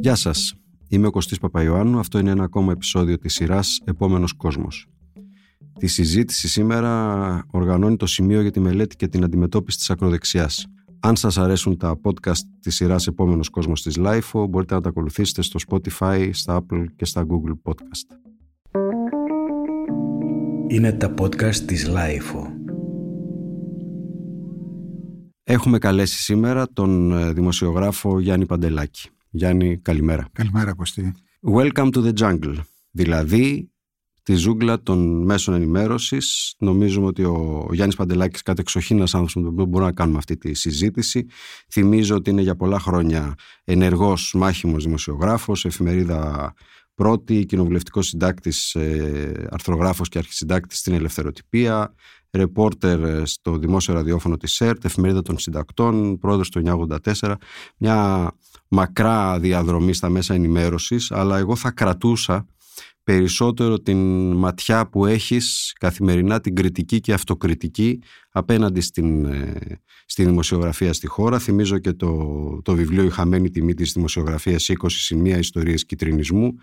Γεια σας, είμαι ο Κωστής Παπαϊωάννου, αυτό είναι ένα ακόμα επεισόδιο της σειράς «Επόμενος κόσμος». Τη συζήτηση σήμερα οργανώνει το σημείο για τη μελέτη και την αντιμετώπιση της ακροδεξιάς. Αν σας αρέσουν τα podcast της σειράς «Επόμενος κόσμος» της LIFO, μπορείτε να τα ακολουθήσετε στο Spotify, στα Apple και στα Google Podcast. Είναι τα podcast της LIFO. Έχουμε καλέσει σήμερα τον ε, δημοσιογράφο Γιάννη Παντελάκη. Γιάννη, καλημέρα. Καλημέρα, Κωστή. Welcome to the jungle. Δηλαδή, τη ζούγκλα των μέσων ενημέρωσης. Νομίζουμε ότι ο Γιάννης Παντελάκης, κατ' εξοχήν, ένας άνθρωπος με τον οποίο μπορούμε να κάνουμε αυτή τη συζήτηση. Θυμίζω ότι είναι για πολλά χρόνια ενεργός μάχημος δημοσιογράφος, εφημερίδα πρώτη, κοινοβουλευτικός συντάκτης, ε, αρθρογράφος και αρχισυντάκτης στην Ελευθεροτυπία, ρεπόρτερ στο δημόσιο ραδιόφωνο της ΣΕΡΤ, εφημερίδα των συντακτών, πρόεδρος του 1984, μια μακρά διαδρομή στα μέσα ενημέρωσης, αλλά εγώ θα κρατούσα περισσότερο την ματιά που έχεις καθημερινά, την κριτική και αυτοκριτική απέναντι στην, ε, στη δημοσιογραφία στη χώρα. Θυμίζω και το, το βιβλίο «Η χαμένη τιμή της δημοσιογραφίας 20 σημεία ιστορίες κυτρινισμού»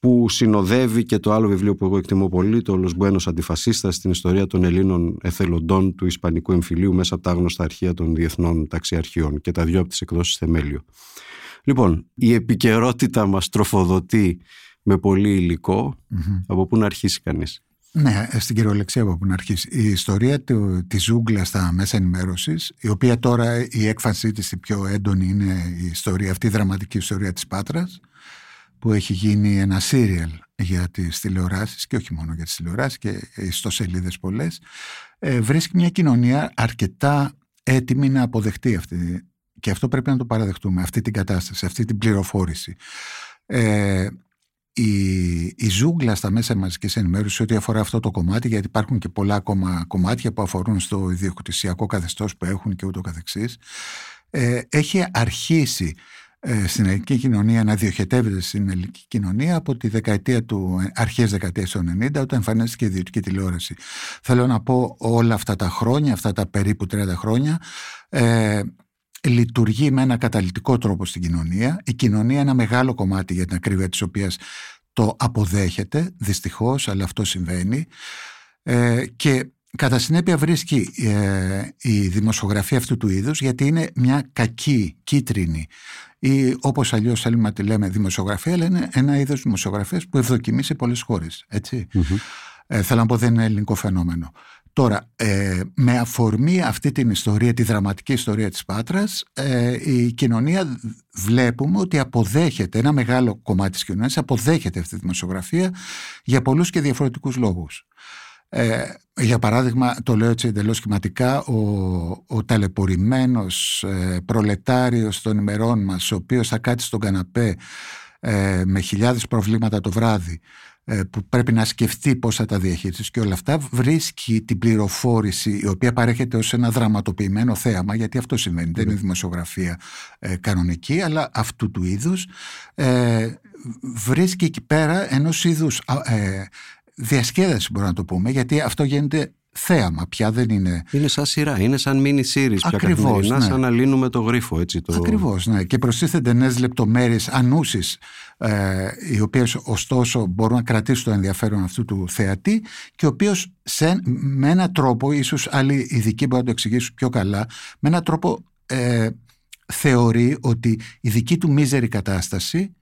που συνοδεύει και το άλλο βιβλίο που εγώ εκτιμώ πολύ, το «Los Buenos Αντιφασίστα» στην ιστορία των Ελλήνων εθελοντών του Ισπανικού εμφυλίου μέσα από τα άγνωστα αρχεία των διεθνών ταξιαρχείων και τα δυο από τις εκδόσεις Θεμέλιο. Λοιπόν, η επικαιρότητα μας τροφοδοτεί με πολύ Από πού να αρχίσει κανείς; Ναι, στην κυριολεξία από πού να αρχίσει. Η ιστορία του, της ζούγκλας στα μέσα ενημέρωσης, η οποία τώρα η έκφανσή της η πιο έντονη είναι η ιστορία, αυτή η δραματική ιστορία της Πάτρας, που έχει γίνει ένα σύριαλ για τις τηλεοράσεις και όχι μόνο για τις τηλεοράσεις και ιστοσελίδες πολλές, ε, βρίσκει μια κοινωνία αρκετά έτοιμη να αποδεχτεί αυτή και αυτό πρέπει να το παραδεχτούμε, αυτή την κατάσταση, αυτή την πληροφόρηση. Ε, η, η ζούγκλα στα μέσα μαζικής ενημέρωσης ό,τι αφορά αυτό το κομμάτι, γιατί υπάρχουν και πολλά ακόμα κομμάτια που αφορούν στο ιδιοκτησιακό καθεστώς που έχουν και ούτω καθεξής, ε, έχει αρχίσει ε, στην ελληνική κοινωνία να διοχετεύεται στην ελληνική κοινωνία από τη δεκαετία του, αρχές δεκαετίας του 90 όταν εμφανίστηκε η ιδιωτική τηλεόραση. Θέλω να πω όλα αυτά τα χρόνια, αυτά τα περίπου 30 χρόνια ε, λειτουργεί με ένα καταλητικό τρόπο στην κοινωνία. Η κοινωνία ένα μεγάλο κομμάτι για την ακρίβεια της οποίας το αποδέχεται, δυστυχώς, αλλά αυτό συμβαίνει. Ε, και κατά συνέπεια βρίσκει ε, η δημοσιογραφία αυτού του είδους γιατί είναι μια κακή, κίτρινη ή όπως αλλιώς θέλουμε να τη λέμε δημοσιογραφία, αλλά είναι ένα είδος δημοσιογραφίας που ευδοκιμεί σε πολλές χώρες. Έτσι. Ε, θέλω να πω δεν είναι ελληνικό φαινόμενο. Τώρα, ε, με αφορμή αυτή την ιστορία, τη δραματική ιστορία της Πάτρας, ε, η κοινωνία βλέπουμε ότι αποδέχεται, ένα μεγάλο κομμάτι της κοινωνίας αποδέχεται αυτή τη δημοσιογραφία για πολλούς και διαφορετικούς λόγους. Ε, για παράδειγμα, το λέω έτσι εντελώς σχηματικά, ο, ο ταλαιπωρημένος ε, προλετάριος των ημερών μας, ο οποίος θα κάτσει στον καναπέ ε, με χιλιάδες προβλήματα το βράδυ, ε, που πρέπει να σκεφτεί πώς θα τα διαχειριστεί και όλα αυτά βρίσκει την πληροφόρηση η οποία παρέχεται ως ένα δραματοποιημένο θέαμα γιατί αυτό σημαίνει, δεν είναι δημοσιογραφία ε, κανονική αλλά αυτού του είδους ε, βρίσκει εκεί πέρα ενός είδους ε, διασκέδαση μπορούμε να το πούμε γιατί αυτό γίνεται θέαμα πια δεν είναι. Είναι σαν σειρά, είναι σαν mini series πια καθημερινά, ναι. σαν να λύνουμε το γρίφο. Έτσι, το... Ακριβώς, ναι. Και προστίθενται νέες λεπτομέρειες ανούσεις, ε, οι οποίες ωστόσο μπορούν να κρατήσουν το ενδιαφέρον αυτού του θεατή και ο οποίος σε, με έναν τρόπο, ίσως άλλοι ειδικοί μπορούν να το εξηγήσουν πιο καλά, με έναν τρόπο ε, θεωρεί ότι η δική του μίζερη κατάσταση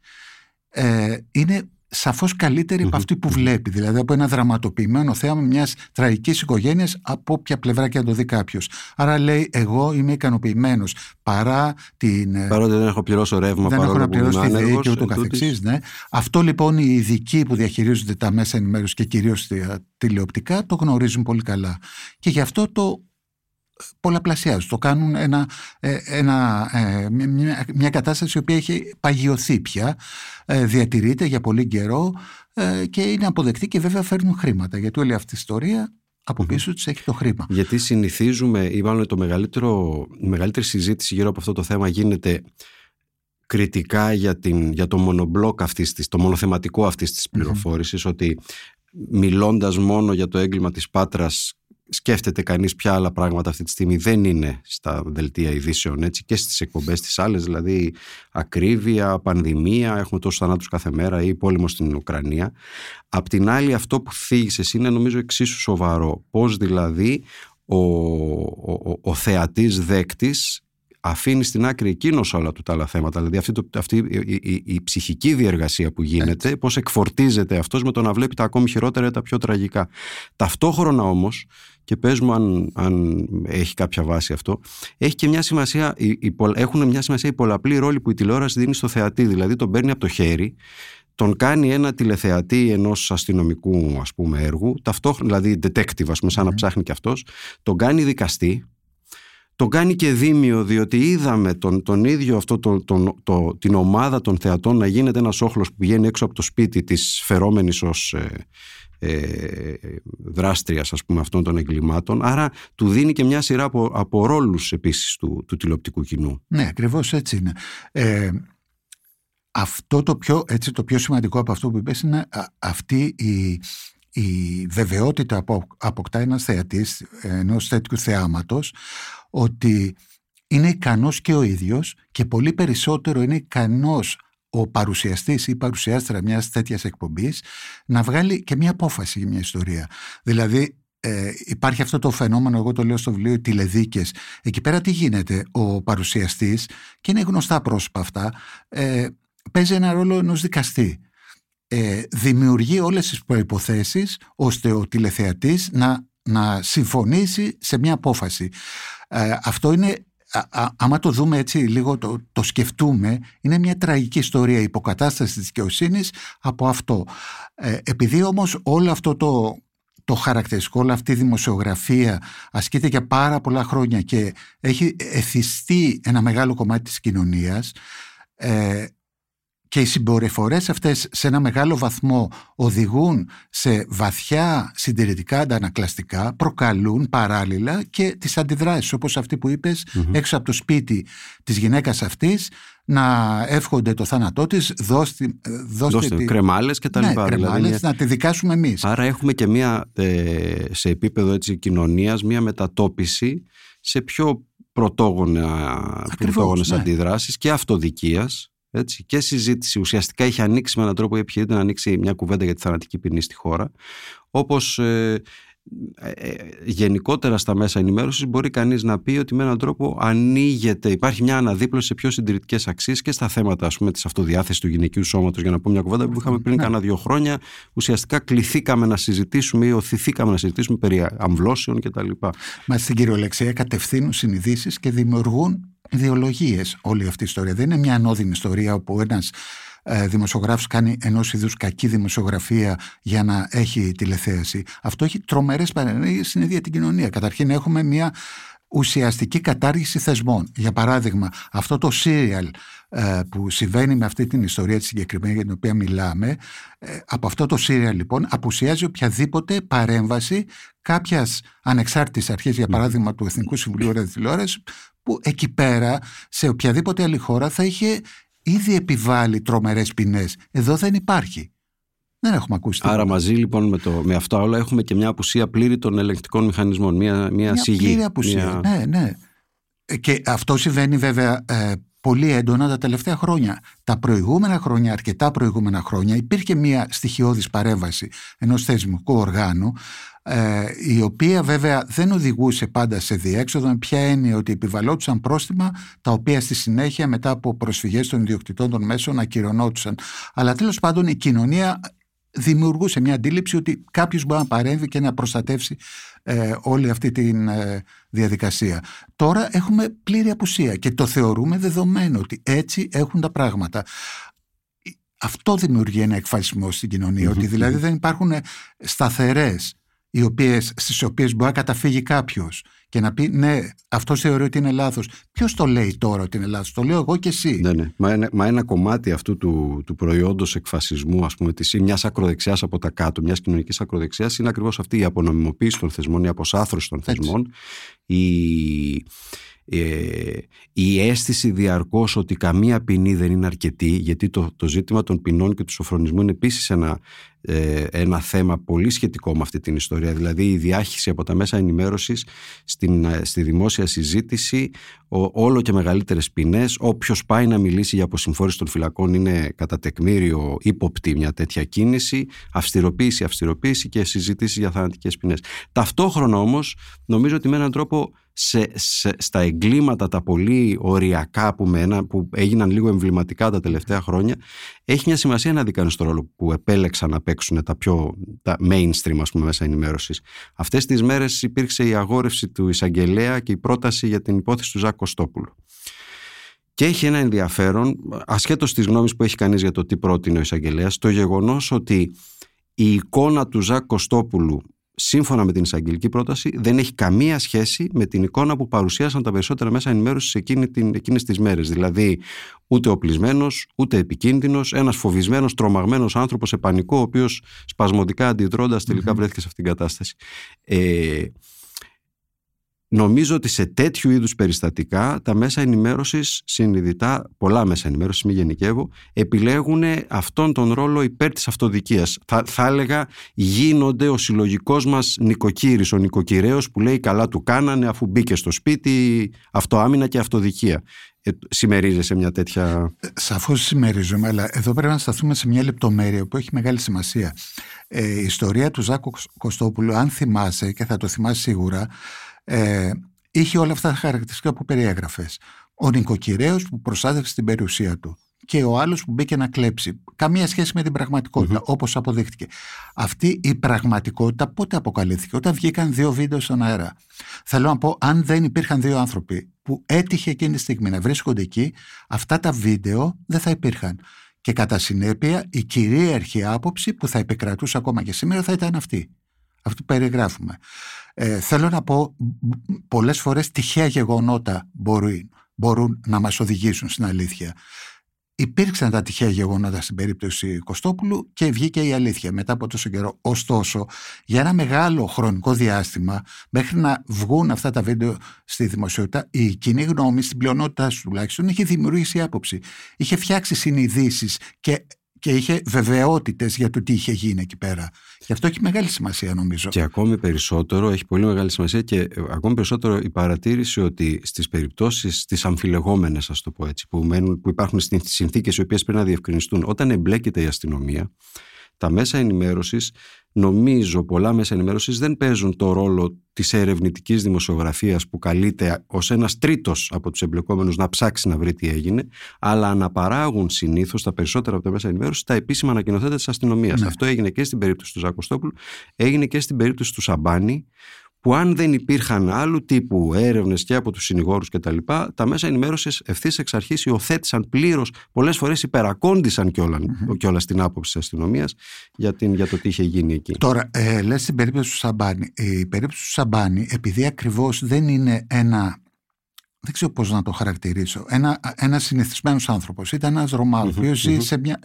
ε, είναι σαφώς καλύτερη από αυτή που βλέπει. Δηλαδή από ένα δραματοποιημένο θέαμα μιας τραγικής οικογένειας, από όποια πλευρά και να το δει κάποιος. Άρα λέει, εγώ είμαι ικανοποιημένος παρά την. Ε, Παρότι δεν έχω πληρώσει ρεύμα, δεν έχω να πληρώσει τη ΔΕΗ και ούτω καθεξής. Ναι. Αυτό λοιπόν οι ειδικοί που διαχειρίζονται τα μέσα ενημέρωσης και κυρίως τηλεοπτικά το γνωρίζουν πολύ καλά. Και γι' αυτό το πολλαπλασιάζουν. Το κάνουν ένα, ε, ένα, ε, μια, μια κατάσταση η οποία έχει παγιωθεί πια, ε, διατηρείται για πολύ καιρό και είναι αποδεκτή και βέβαια φέρνουν χρήματα. Γιατί όλη αυτή η ιστορία από πίσω mm έχει το χρήμα. Γιατί συνηθίζουμε, ή μάλλον το μεγαλύτερο, η μεγαλύτερη συζήτηση γύρω από αυτό το θέμα γίνεται κριτικά για, την, για το μονομπλοκ αυτής της, το μονοθεματικό αυτής της πληροφόρησης, ότι μιλώντας μόνο για το έγκλημα της Πάτρας σκέφτεται κανείς ποια άλλα πράγματα αυτή τη στιγμή δεν είναι στα δελτία ειδήσεων έτσι, και στις εκπομπές τις άλλες, δηλαδή ακρίβεια, πανδημία, έχουμε τόσους θανάτους κάθε μέρα ή πόλεμο στην Ουκρανία. Απ' την άλλη αυτό που θίγησες είναι νομίζω εξίσου σοβαρό. Πώς δηλαδή ο, ο, ο, θεατής δέκτης αφήνει στην άκρη εκείνος όλα του τα άλλα θέματα. Δηλαδή αυτή, το, αυτή η, η, ψυχική διεργασία που γίνεται, πώς εκφορτίζεται αυτός με το να βλέπει τα ακόμη χειρότερα ή τα πιο τραγικά. Ταυτόχρονα όμως, και πες μου αν, αν έχει κάποια βάση αυτό, έχει και μια σημασία, έχουν μια σημασία οι πολλαπλοί ρόλοι που η τηλεόραση δίνει στο θεατή. Δηλαδή τον παίρνει από το χέρι, τον κάνει ένα τηλεθεατή ενός αστυνομικού ας πούμε έργου, ταυτόχρονα, δηλαδή detective, ας πούμε, σαν να ψάχνει κι αυτός, τον κάνει δικαστή, το κάνει και δίμιο διότι είδαμε τον, τον ίδιο αυτό το, τον, το, την ομάδα των θεατών να γίνεται ένας όχλος που πηγαίνει έξω από το σπίτι της φερόμενης ως ε, ε, δράστριας ας πούμε αυτών των εγκλημάτων άρα του δίνει και μια σειρά από, από ρόλους επίσης του, του τηλεοπτικού κοινού. Ναι ακριβώς έτσι είναι. Ε, αυτό το πιο, έτσι, το πιο σημαντικό από αυτό που είπες είναι αυτή η, η βεβαιότητα που αποκτά ένας θεατής ενός τέτοιου θεάματος ότι είναι ικανός και ο ίδιος και πολύ περισσότερο είναι ικανός ο παρουσιαστής ή η παρουσιάστρα μιας τέτοιας εκπομπής να βγάλει και μια απόφαση για μια ιστορία. Δηλαδή ε, υπάρχει αυτό το φαινόμενο, εγώ το λέω στο βιβλίο, οι τηλεδίκες. Εκεί πέρα τι γίνεται, ο παρουσιαστής και είναι γνωστά πρόσωπα αυτά, ε, παίζει ένα ρόλο ενός δικαστή. Ε, δημιουργεί όλες τις προϋποθέσεις ώστε ο τηλεθεατής να, να συμφωνήσει σε μια απόφαση. Ε, αυτό είναι, α, άμα το δούμε έτσι λίγο, το, το σκεφτούμε, είναι μια τραγική ιστορία υποκατάστασης της δικαιοσύνης από αυτό. Ε, επειδή όμως όλο αυτό το, το χαρακτηριστικό, όλη αυτή η δημοσιογραφία ασκείται για πάρα πολλά χρόνια και έχει εθιστεί ένα μεγάλο κομμάτι της κοινωνίας, ε, και οι συμπεριφορές αυτές σε ένα μεγάλο βαθμό οδηγούν σε βαθιά συντηρητικά αντανακλαστικά, προκαλούν παράλληλα και τις αντιδράσεις όπως αυτή που ειπες έξω από το σπίτι της γυναίκας αυτής να εύχονται το θάνατό της δώστε, δώστε, δώστε τη... κρεμάλες και τα ναι, λοιπά. Δηλαδή, κρεμάλες, να τη δικάσουμε εμείς. Άρα έχουμε και μια, ε, σε επίπεδο έτσι, κοινωνίας μια μετατόπιση σε πιο πρωτόγωνα, πρωτόγονες ναι. αντιδράσεις και αυτοδικίας έτσι, και συζήτηση ουσιαστικά έχει ανοίξει με έναν τρόπο η επιχειρήτη να ανοίξει μια κουβέντα για τη θανατική ποινή στη χώρα. Όπως ε, ε, ε, γενικότερα στα μέσα ενημέρωσης μπορεί κανείς να πει ότι με έναν τρόπο ανοίγεται, υπάρχει μια αναδίπλωση σε πιο συντηρητικές αξίες και στα θέματα ας πούμε της αυτοδιάθεσης του γυναικείου σώματος για να πούμε μια κουβέντα που είχαμε πριν ναι. κάνα δύο χρόνια ουσιαστικά κληθήκαμε να συζητήσουμε ή οθηθήκαμε να συζητήσουμε περί αμβλώσεων κτλ. Μα στην κυριολεξία κατευθύνουν συνειδήσεις και δημιουργούν ιδεολογίες όλη αυτή η ιστορία. Δεν είναι μια ανώδυνη ιστορία όπου ένας ε, δημοσιογράφος κάνει ενός είδους κακή δημοσιογραφία για να έχει τηλεθέαση. Αυτό έχει τρομερές παρενέργειες στην ίδια την κοινωνία. Καταρχήν έχουμε μια ουσιαστική κατάργηση θεσμών. Για παράδειγμα, αυτό το serial ε, που συμβαίνει με αυτή την ιστορία τη συγκεκριμένη για την οποία μιλάμε, ε, από αυτό το serial λοιπόν απουσιάζει οποιαδήποτε παρέμβαση κάποιας ανεξάρτητης αρχής, για παράδειγμα του Εθνικού Συμβουλίου Ραδιοτηλεόρασης, που εκεί πέρα σε οποιαδήποτε άλλη χώρα θα είχε ήδη επιβάλει τρομερές ποινές. Εδώ δεν υπάρχει. Δεν έχουμε ακούσει Άρα μαζί λοιπόν με, το, με αυτά όλα έχουμε και μια απουσία πλήρη των ελεγκτικών μηχανισμών. Μια, μια, μια σιγή. Πλήρη απουσία, ναι, ναι. Ε, και αυτό συμβαίνει βέβαια ε, πολύ έντονα τα τελευταία χρόνια. Τα προηγούμενα χρόνια, αρκετά προηγούμενα χρόνια, υπήρχε μια στοιχειώδης παρέμβαση ενός θεσμικού οργάνου ε, η οποία βέβαια δεν οδηγούσε πάντα σε διέξοδο με ποια έννοια ότι επιβαλώτουσαν πρόστιμα τα οποία στη συνέχεια μετά από προσφυγές των ιδιοκτητών των μέσων ακυρωνόντουσαν. Αλλά τέλος πάντων η κοινωνία δημιουργούσε μια αντίληψη ότι κάποιος μπορεί να παρέμβει και να προστατεύσει ε, όλη αυτή τη ε, διαδικασία. Τώρα έχουμε πλήρη απουσία και το θεωρούμε δεδομένο ότι έτσι έχουν τα πράγματα. Αυτό δημιουργεί ένα εκφασισμό στην κοινωνία, ότι δηλαδή δεν υπάρχουν σταθερές οι οποίες, στις οποίες μπορεί να καταφύγει κάποιος και να πει ναι, αυτό θεωρεί ότι είναι λάθος. Ποιος το λέει τώρα ότι είναι λάθος, το λέω εγώ και εσύ. Ναι, ναι. Μα, ένα, μα ένα κομμάτι αυτού του, του προϊόντος εκφασισμού, ας πούμε, της, μιας ακροδεξιάς από τα κάτω, μιας κοινωνικής ακροδεξιάς, είναι ακριβώς αυτή η απονομιμοποίηση των θεσμών, η αποσάθρωση των θεσμών, η, Ε, η αίσθηση διαρκώς ότι καμία ποινή δεν είναι αρκετή, γιατί το, το ζήτημα των ποινών και του σοφρονισμού είναι επίσης ένα, ε, ένα θέμα πολύ σχετικό με αυτή την ιστορία. Δηλαδή η διάχυση από τα μέσα ενημέρωσης στην, ε, στη δημόσια συζήτηση, ο, όλο και μεγαλύτερες ποινές. Όποιος πάει να μιλήσει για αποσυμφόρηση των φυλακών είναι κατά τεκμήριο ύποπτη μια τέτοια κίνηση, αυστηροποίηση, αυστηροποίηση και συζήτηση για θανατικές ποινές. Ταυτόχρονα όμως νομίζω ότι με έναν τρόπο σε, στα εγκλήματα τα πολύ οριακά που, μένα, που έγιναν λίγο εμβληματικά τα τελευταία χρόνια έχει μια σημασία να δει κανείς το ρόλο που επέλεξαν να παίξουν τα πιο τα mainstream ας πούμε, μέσα ενημέρωσης. Αυτές τις μέρες υπήρξε η αγόρευση του εισαγγελέα και η πρόταση για την υπόθεση του Ζάκ Κωστόπουλου. Και έχει ένα ενδιαφέρον, ασχέτως της γνώμης που έχει κανείς για το τι πρότεινε ο εισαγγελέας, το γεγονός ότι η εικόνα του Ζακ Κωστόπουλου σύμφωνα με την εισαγγελική πρόταση, δεν έχει καμία σχέση με την εικόνα που παρουσίασαν τα περισσότερα μέσα ενημέρωσης εκείνη την, εκείνες τις μέρες. Δηλαδή, ούτε οπλισμένος, ούτε επικίνδυνος, ένας φοβισμένος, τρομαγμένος άνθρωπος σε πανικό, ο οποίος σπασμωδικά αντιδρώντας τελικά βρέθηκε σε αυτήν την κατάσταση. Ε, Νομίζω ότι σε τέτοιου είδους περιστατικά τα μέσα ενημέρωσης συνειδητά, πολλά μέσα ενημέρωσης, μη γενικεύω, επιλέγουν αυτόν τον ρόλο υπέρ της αυτοδικίας. Θα, θα έλεγα γίνονται ο συλλογικός μας νοικοκύρης, ο νοικοκυρέος που λέει καλά του κάνανε αφού μπήκε στο σπίτι αυτοάμυνα και αυτοδικία. Ε, συμμερίζεσαι μια τέτοια... Ε, σαφώς συμμερίζομαι, αλλά εδώ πρέπει να σταθούμε σε μια λεπτομέρεια που έχει μεγάλη σημασία. Ε, η ιστορία του Ζάκου Κωστόπουλου, αν θυμάσαι και θα το θυμάσαι σίγουρα, ε, είχε όλα αυτά τα χαρακτηριστικά που περιέγραφες. Ο νοικοκυρέος που προστάτευσε την περιουσία του και ο άλλος που μπήκε να κλέψει. Καμία σχέση με την πραγματικότητα, mm-hmm. όπως αποδείχτηκε. Αυτή η πραγματικότητα πότε αποκαλύφθηκε, όταν βγήκαν δύο βίντεο στον αέρα. Θέλω να πω, αν δεν υπήρχαν δύο άνθρωποι που έτυχε εκείνη τη στιγμή να βρίσκονται εκεί, αυτά τα βίντεο δεν θα υπήρχαν. Και κατά συνέπεια η κυρίαρχη άποψη που θα επικρατούσε ακόμα και σήμερα θα ήταν αυτή. Αυτό που περιγράφουμε. Ε, θέλω να πω, πολλές φορές τυχαία γεγονότα μπορούν, μπορούν να μας οδηγήσουν στην αλήθεια. Υπήρξαν τα τυχαία γεγονότα στην περίπτωση Κωστόπουλου και βγήκε η αλήθεια μετά από τόσο καιρό. Ωστόσο, για ένα μεγάλο χρονικό διάστημα, μέχρι να βγουν αυτά τα βίντεο στη δημοσιότητα, η κοινή γνώμη, στην πλειονότητά τουλάχιστον, είχε δημιουργήσει άποψη. Είχε φτιάξει συνειδήσεις και και είχε βεβαιότητες για το τι είχε γίνει εκεί πέρα. Γι' αυτό έχει μεγάλη σημασία νομίζω. Και ακόμη περισσότερο, έχει πολύ μεγάλη σημασία και ε, ακόμη περισσότερο η παρατήρηση ότι στις περιπτώσεις τι αμφιλεγόμενες, ας το πω έτσι, που, μένουν, που υπάρχουν στι συνθήκες οι οποίες πρέπει να διευκρινιστούν, όταν εμπλέκεται η αστυνομία, τα μέσα ενημέρωσης νομίζω πολλά μέσα ενημέρωσης δεν παίζουν το ρόλο της ερευνητικής δημοσιογραφίας που καλείται ως ένας τρίτος από τους εμπλεκόμενους να ψάξει να βρει τι έγινε αλλά αναπαράγουν συνήθως τα περισσότερα από τα μέσα ενημέρωσης τα επίσημα ανακοινωθέντα της αστυνομίας. Ναι. Αυτό έγινε και στην περίπτωση του Ζακοστόπουλου, έγινε και στην περίπτωση του Σαμπάνη που αν δεν υπήρχαν άλλου τύπου έρευνες και από τους συνηγόρους κτλ., τα, τα μέσα ενημέρωσης ευθύς εξ αρχής υιοθέτησαν πλήρως, πολλές φορές υπερακόντησαν κιόλα mm-hmm. την άποψη της αστυνομίας για, για το τι είχε γίνει εκεί. Τώρα, ε, λες στην περίπτωση του Σαμπάνη. Η περίπτωση του Σαμπάνη, επειδή ακριβώς δεν είναι ένα. Δεν ξέρω πώς να το χαρακτηρίσω. Ένα, ένας συνηθισμένος άνθρωπος. Ήταν ένας Ρομά, ο οποίος ζει σε μια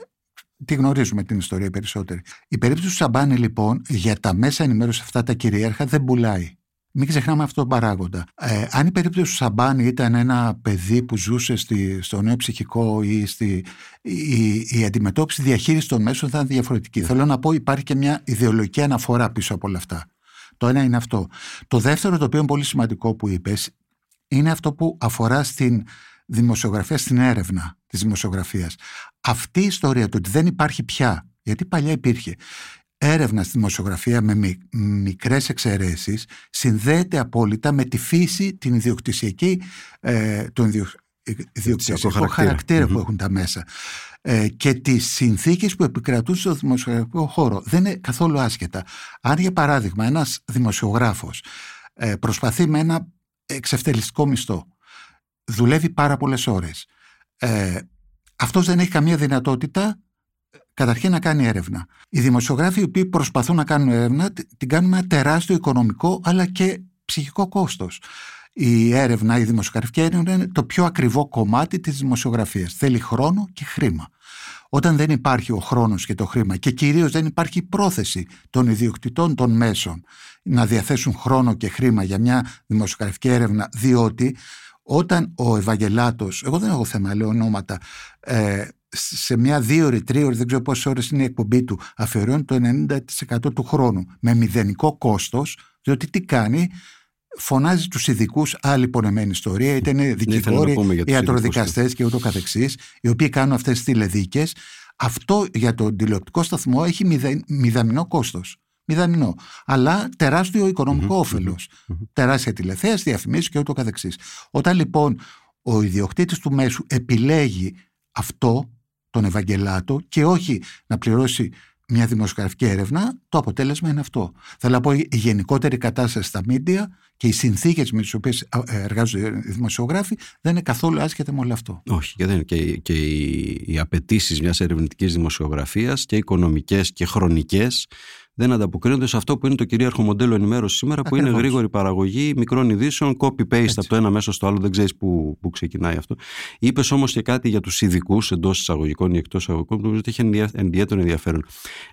τη γνωρίζουμε την ιστορία περισσότερη. Η περίπτωση του Σαμπάνη λοιπόν για τα μέσα ενημέρωσης αυτά τα κυρίαρχα δεν πουλάει. Μην ξεχνάμε αυτόν τον παράγοντα. Ε, αν η περίπτωση του Σαμπάνη ήταν ένα παιδί που ζούσε στη, στο Νέο Ψυχικό ή στη, η, η αντιμετώπιση διαχείρισης των μέσων θα ήταν διαφορετική. Yeah. Θέλω να πω υπάρχει και μια ιδεολογική αναφορά πίσω από όλα αυτά. Το ένα είναι αυτό. Το δεύτερο το οποίο είναι πολύ σημαντικό που είπες είναι αυτό που αφορά στην δημοσιογραφία, στην έρευνα της δημοσιογραφίας. Αυτή η ιστορία του ότι δεν υπάρχει πια, γιατί παλιά υπήρχε, έρευνα στη δημοσιογραφία με μικρές εξαιρέσεις συνδέεται απόλυτα με τη φύση, την ιδιοκτησιακή, ε, τον ιδιοκτησιακό χαρακτήρα, που έχουν τα μέσα ε, και τις συνθήκες που επικρατούν στο δημοσιογραφικό χώρο. Δεν είναι καθόλου άσχετα. Αν για παράδειγμα ένας δημοσιογράφος ε, προσπαθεί με ένα εξευτελιστικό μισθό, δουλεύει πάρα πολλές ώρες, ε, αυτός δεν έχει καμία δυνατότητα καταρχήν να κάνει έρευνα. Οι δημοσιογράφοι οι οποίοι προσπαθούν να κάνουν έρευνα την κάνουν με ένα τεράστιο οικονομικό αλλά και ψυχικό κόστος. Η έρευνα, η δημοσιογραφική έρευνα είναι το πιο ακριβό κομμάτι της δημοσιογραφίας. Θέλει χρόνο και χρήμα. Όταν δεν υπάρχει ο χρόνος και το χρήμα και κυρίως δεν υπάρχει η πρόθεση των ιδιοκτητών των μέσων να διαθέσουν χρόνο και χρήμα για μια δημοσιογραφική έρευνα διότι Όταν ο Ευαγγελάτος, εγώ δεν έχω θέμα, λέω ονόματα, ε, σε μια δύο ώρες, τρία ώρες, δεν ξέρω πόσες ώρες είναι η εκπομπή του, αφιερώνει το 90% του χρόνου με μηδενικό κόστος, διότι τι κάνει, φωνάζει τους ειδικούς, άλλη πονεμένη ιστορία, είτε είναι ναι, δικηγόροι, ιατροδικαστές και ούτω καθεξής, οι οποίοι κάνουν αυτές τις τηλεδίκες. Αυτό για τον τηλεοπτικό σταθμό έχει μηδενικό κόστος. Μηδαμινό. Αλλά τεράστιο οικονομικό όφελος. Τεράστια τηλεθέαση, διαφημίσεις και ούτω καθεξής. Όταν λοιπόν ο ιδιοκτήτης του μέσου επιλέγει αυτό, τον Ευαγγελάτο, και όχι να πληρώσει μια δημοσιογραφική έρευνα, το αποτέλεσμα είναι αυτό. Θέλω να πω η γενικότερη κατάσταση στα μίντια και οι συνθήκες με τις οποίες εργάζονται οι δημοσιογράφοι δεν είναι καθόλου άσχετα με όλο αυτό. Όχι, και, δεν, και, και οι, οι απαιτήσεις μιας ερευνητικής δημοσιογραφίας και οικονομικές και χρονικές δεν ανταποκρίνονται σε αυτό που είναι το κυρίαρχο μοντέλο ενημέρωσης σήμερα, που είναι γρήγορη παραγωγή μικρών ειδήσεων, copy-paste από το ένα μέσο στο άλλο, δεν ξέρεις πού, πού ξεκινάει αυτό. Είπες όμως και κάτι για τους ειδικούς εντός εισαγωγικών ή εκτός εισαγωγικών, που νομίζω ότι έχει ιδιαίτερο ενδιαφέρον.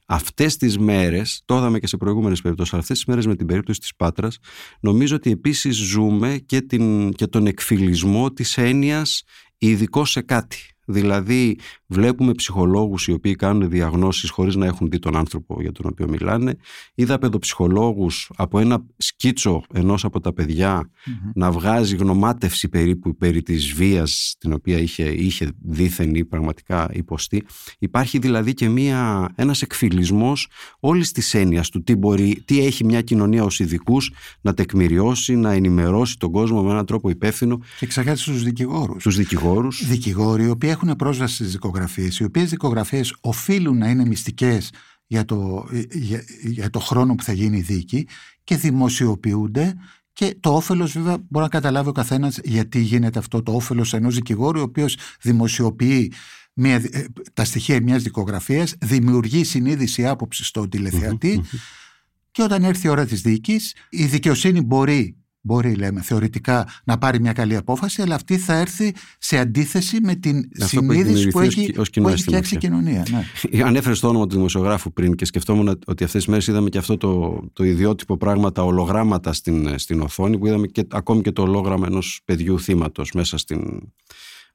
Αυτές τις μέρες, το είδαμε και σε προηγούμενες περιπτώσεις, αυτές τις μέρες με την περίπτωση της Πάτρας, νομίζω ότι επίσης ζούμε και, την, και τον εκφυλισμό της έννοιας ειδικό σε κάτι. Δηλαδή βλέπουμε ψυχολόγους οι οποίοι κάνουν διαγνώσεις χωρίς να έχουν δει τον άνθρωπο για τον οποίο μιλάνε. Είδα παιδοψυχολόγους από ένα σκίτσο ενός από τα παιδια να βγάζει γνωμάτευση περίπου περί της βίας την οποία είχε, είχε δίθεν ή πραγματικά υποστεί. Υπάρχει δηλαδή και μια, ένας εκφυλισμός όλης της έννοιας του τι, μπορεί, τι έχει μια κοινωνία ως ειδικούς να τεκμηριώσει, να ενημερώσει τον κόσμο με έναν τρόπο υπεύθυνο. Και ξεχάσει τους δικηγόρους. Τους δικηγόρους. Δικηγόροι οι οποίοι έχουν πρόσβαση στις δικογραφίες, οι οποίες δικογραφίες οφείλουν να είναι μυστικές για το, για, για το χρόνο που θα γίνει η δίκη και δημοσιοποιούνται και το όφελος, βέβαια, μπορεί να καταλάβει ο καθένας γιατί γίνεται αυτό το όφελος ενός δικηγόρου, ο οποίος δημοσιοποιεί μια, ε, τα στοιχεία μιας δικογραφίας, δημιουργεί συνείδηση άποψης στον τηλεθεατη και όταν έρθει η ώρα της δίκης, η δικαιοσύνη μπορεί Μπορεί, λέμε, θεωρητικά να πάρει μια καλή απόφαση, αλλά αυτή θα έρθει σε αντίθεση με την Αυτό συνείδηση που έχει, που έχει φτιάξει η κοινωνία. Ναι. Ανέφερε το όνομα του δημοσιογράφου πριν και σκεφτόμουν ότι αυτές τις μέρες είδαμε και αυτό το, το ιδιότυπο πράγμα, τα ολογράμματα στην, στην οθόνη, που είδαμε και, ακόμη και το ολόγραμμα ενός παιδιού θύματος μέσα στην,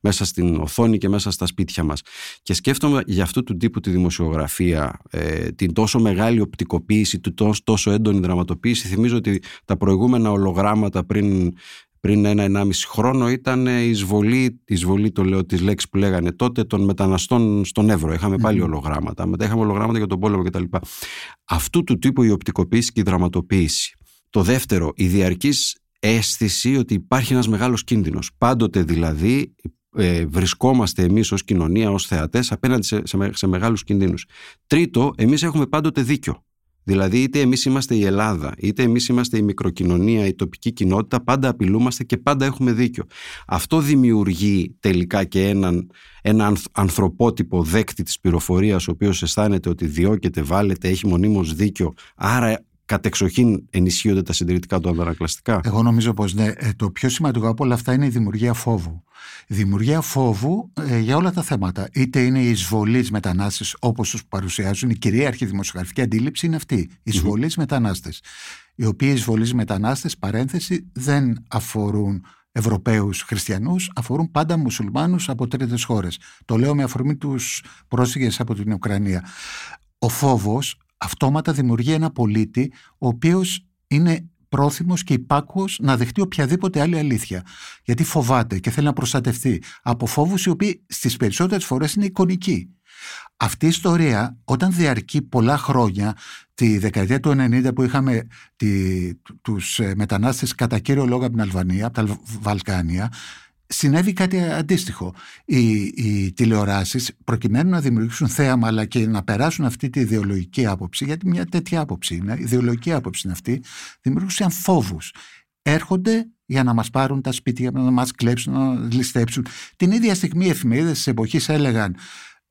μέσα στην οθόνη και μέσα στα σπίτια μας. Και σκέφτομαι για αυτού του τύπου τη δημοσιογραφία, ε, την τόσο μεγάλη οπτικοποίηση, την τόσο, τόσο έντονη δραματοποίηση. Θυμίζω ότι τα προηγούμενα ολογράμματα πριν πριν ένα-ενάμιση χρόνο ήταν η εισβολή, εισβολή το λέω, της λέξης που λέγανε τότε των μεταναστών στον Εύρο. Είχαμε πάλι ολογράμματα, μετά είχαμε ολογράμματα για τον πόλεμο κτλ. Αυτού του τύπου η οπτικοποίηση και η δραματοποίηση. Το δεύτερο, η διαρκής αίσθηση ότι υπάρχει ένας μεγάλος κίνδυνος. Πάντοτε δηλαδή ε, βρισκόμαστε εμείς ως κοινωνία, ως θεατές απέναντι σε, σε, σε μεγάλους κινδύνους. Τρίτο, εμείς έχουμε πάντοτε δίκιο. Δηλαδή είτε εμείς είμαστε η Ελλάδα, είτε εμείς είμαστε η μικροκοινωνία, η τοπική κοινότητα, πάντα απειλούμαστε και πάντα έχουμε δίκιο. Αυτό δημιουργεί τελικά και έναν, ένα ανθρωπότυπο δέκτη της πληροφορίας ο οποίος αισθάνεται ότι διώκεται, βάλεται, έχει μονίμως δίκιο, άρα κατεξοχήν ενισχύονται τα συντηρητικά του αντανακλαστικά. Εγώ νομίζω πως ναι, ε, το πιο σημαντικό από όλα αυτά είναι η δημιουργία φόβου. Η δημιουργία φόβου ε, για όλα τα θέματα. Είτε είναι η εισβολή μετανάστε όπως τους παρουσιάζουν, η κυρίαρχη δημοσιογραφική αντίληψη είναι αυτή. Η εισβολή mm-hmm. μετανάστε. Οι οποίοι εισβολεί μετανάστε, παρένθεση, δεν αφορούν Ευρωπαίους χριστιανούς, αφορούν πάντα μουσουλμάνους από τρίτες χώρες. Το λέω με αφορμή τους πρόσφυγες από την Ουκρανία. Ο φόβος αυτόματα δημιουργεί ένα πολίτη ο οποίος είναι πρόθυμος και υπάκουος να δεχτεί οποιαδήποτε άλλη αλήθεια. Γιατί φοβάται και θέλει να προστατευτεί από φόβους οι οποίοι στις περισσότερες φορές είναι εικονικοί. Αυτή η ιστορία όταν διαρκεί πολλά χρόνια, τη δεκαετία του 90 που είχαμε τη, τους ε, μετανάστες κατά κύριο λόγο από την Αλβανία, από τα Βαλκάνια, συνέβη κάτι αντίστοιχο. Οι, οι τηλεοράσεις, προκειμένου να δημιουργήσουν θέαμα αλλά και να περάσουν αυτή τη ιδεολογική άποψη, γιατί μια τέτοια άποψη είναι, ιδεολογική άποψη είναι αυτή, δημιουργούσαν φόβους. Έρχονται για να μας πάρουν τα σπίτια, να μας κλέψουν, να ληστέψουν. Την ίδια στιγμή οι εφημερίδες της εποχής έλεγαν,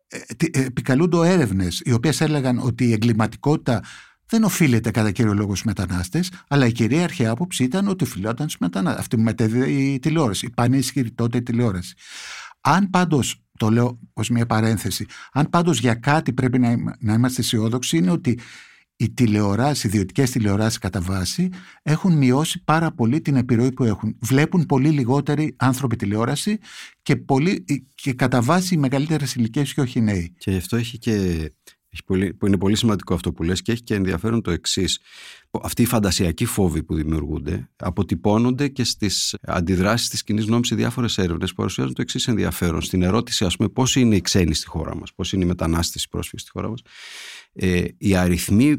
ε, επικαλούνται έρευνες, οι οποίες έλεγαν ότι η εγκληματικότητα δεν οφείλεται κατά κύριο λόγο στους μετανάστες, αλλά η κυρίαρχη άποψη ήταν ότι οφειλόταν στους μετανάστε. Αυτή που μετέδιδε η τηλεόραση, η πανίσχυρη τότε η τηλεόραση. Αν πάντως, το λέω ως μια παρένθεση, αν πάντως για κάτι πρέπει να, να είμαστε αισιόδοξοι, είναι ότι οι τηλεοράσεις, οι ιδιωτικές τηλεοράσεις κατά βάση έχουν μειώσει πάρα πολύ την επιρροή που έχουν. Βλέπουν πολύ λιγότεροι άνθρωποι τηλεόραση και, πολύ, και κατά βάση οι μεγαλύτερες ηλικίες και όχι οι νέοι. Και αυτό έχει και πολύ, που είναι πολύ σημαντικό αυτό που λες και έχει και ενδιαφέρον το εξής. Αυτοί οι φαντασιακοί φόβοι που δημιουργούνται αποτυπώνονται και στις αντιδράσεις της κοινής γνώμης σε διάφορες έρευνες που παρουσιάζουν το εξής ενδιαφέρον. Στην ερώτηση, ας πούμε, πώς είναι οι ξένοι στη χώρα μας, πώς είναι οι μετανάστες, οι πρόσφυγες στη χώρα μας, ε, οι αριθμοί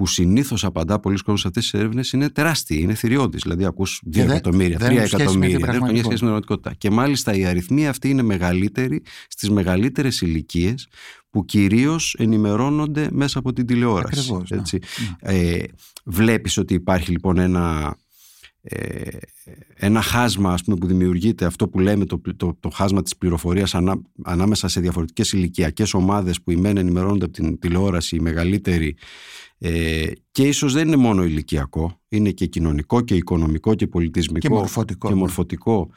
που συνήθως απαντά πολλοί κόσμοι σε αυτές τις έρευνες είναι τεράστιοι, είναι θηριώδεις. Δηλαδή, ακούς 2 εκατομμύρια, 3 εκατομμύρια. Δεν έχουν σχέση με την πραγματικότητα. Και μάλιστα οι αριθμοί αυτοί είναι μεγαλύτεροι στις μεγαλύτερες ηλικίες που κυρίως ενημερώνονται μέσα από την τηλεόραση. Ακριβώς, ναι. έτσι. Ναι. Ε, βλέπεις ότι υπάρχει λοιπόν ένα, ε, ένα χάσμα ας πούμε, που δημιουργείται αυτό που λέμε το, το, το χάσμα της πληροφορίας ανά, ανάμεσα σε διαφορετικές ηλικιακές ομάδες που οι μεν ενημερώνονται από την τηλεόραση, οι μεγαλύτεροι ε, και ίσως δεν είναι μόνο ηλικιακό, είναι και κοινωνικό και οικονομικό και πολιτισμικό και μορφωτικό, και ναι. μορφωτικό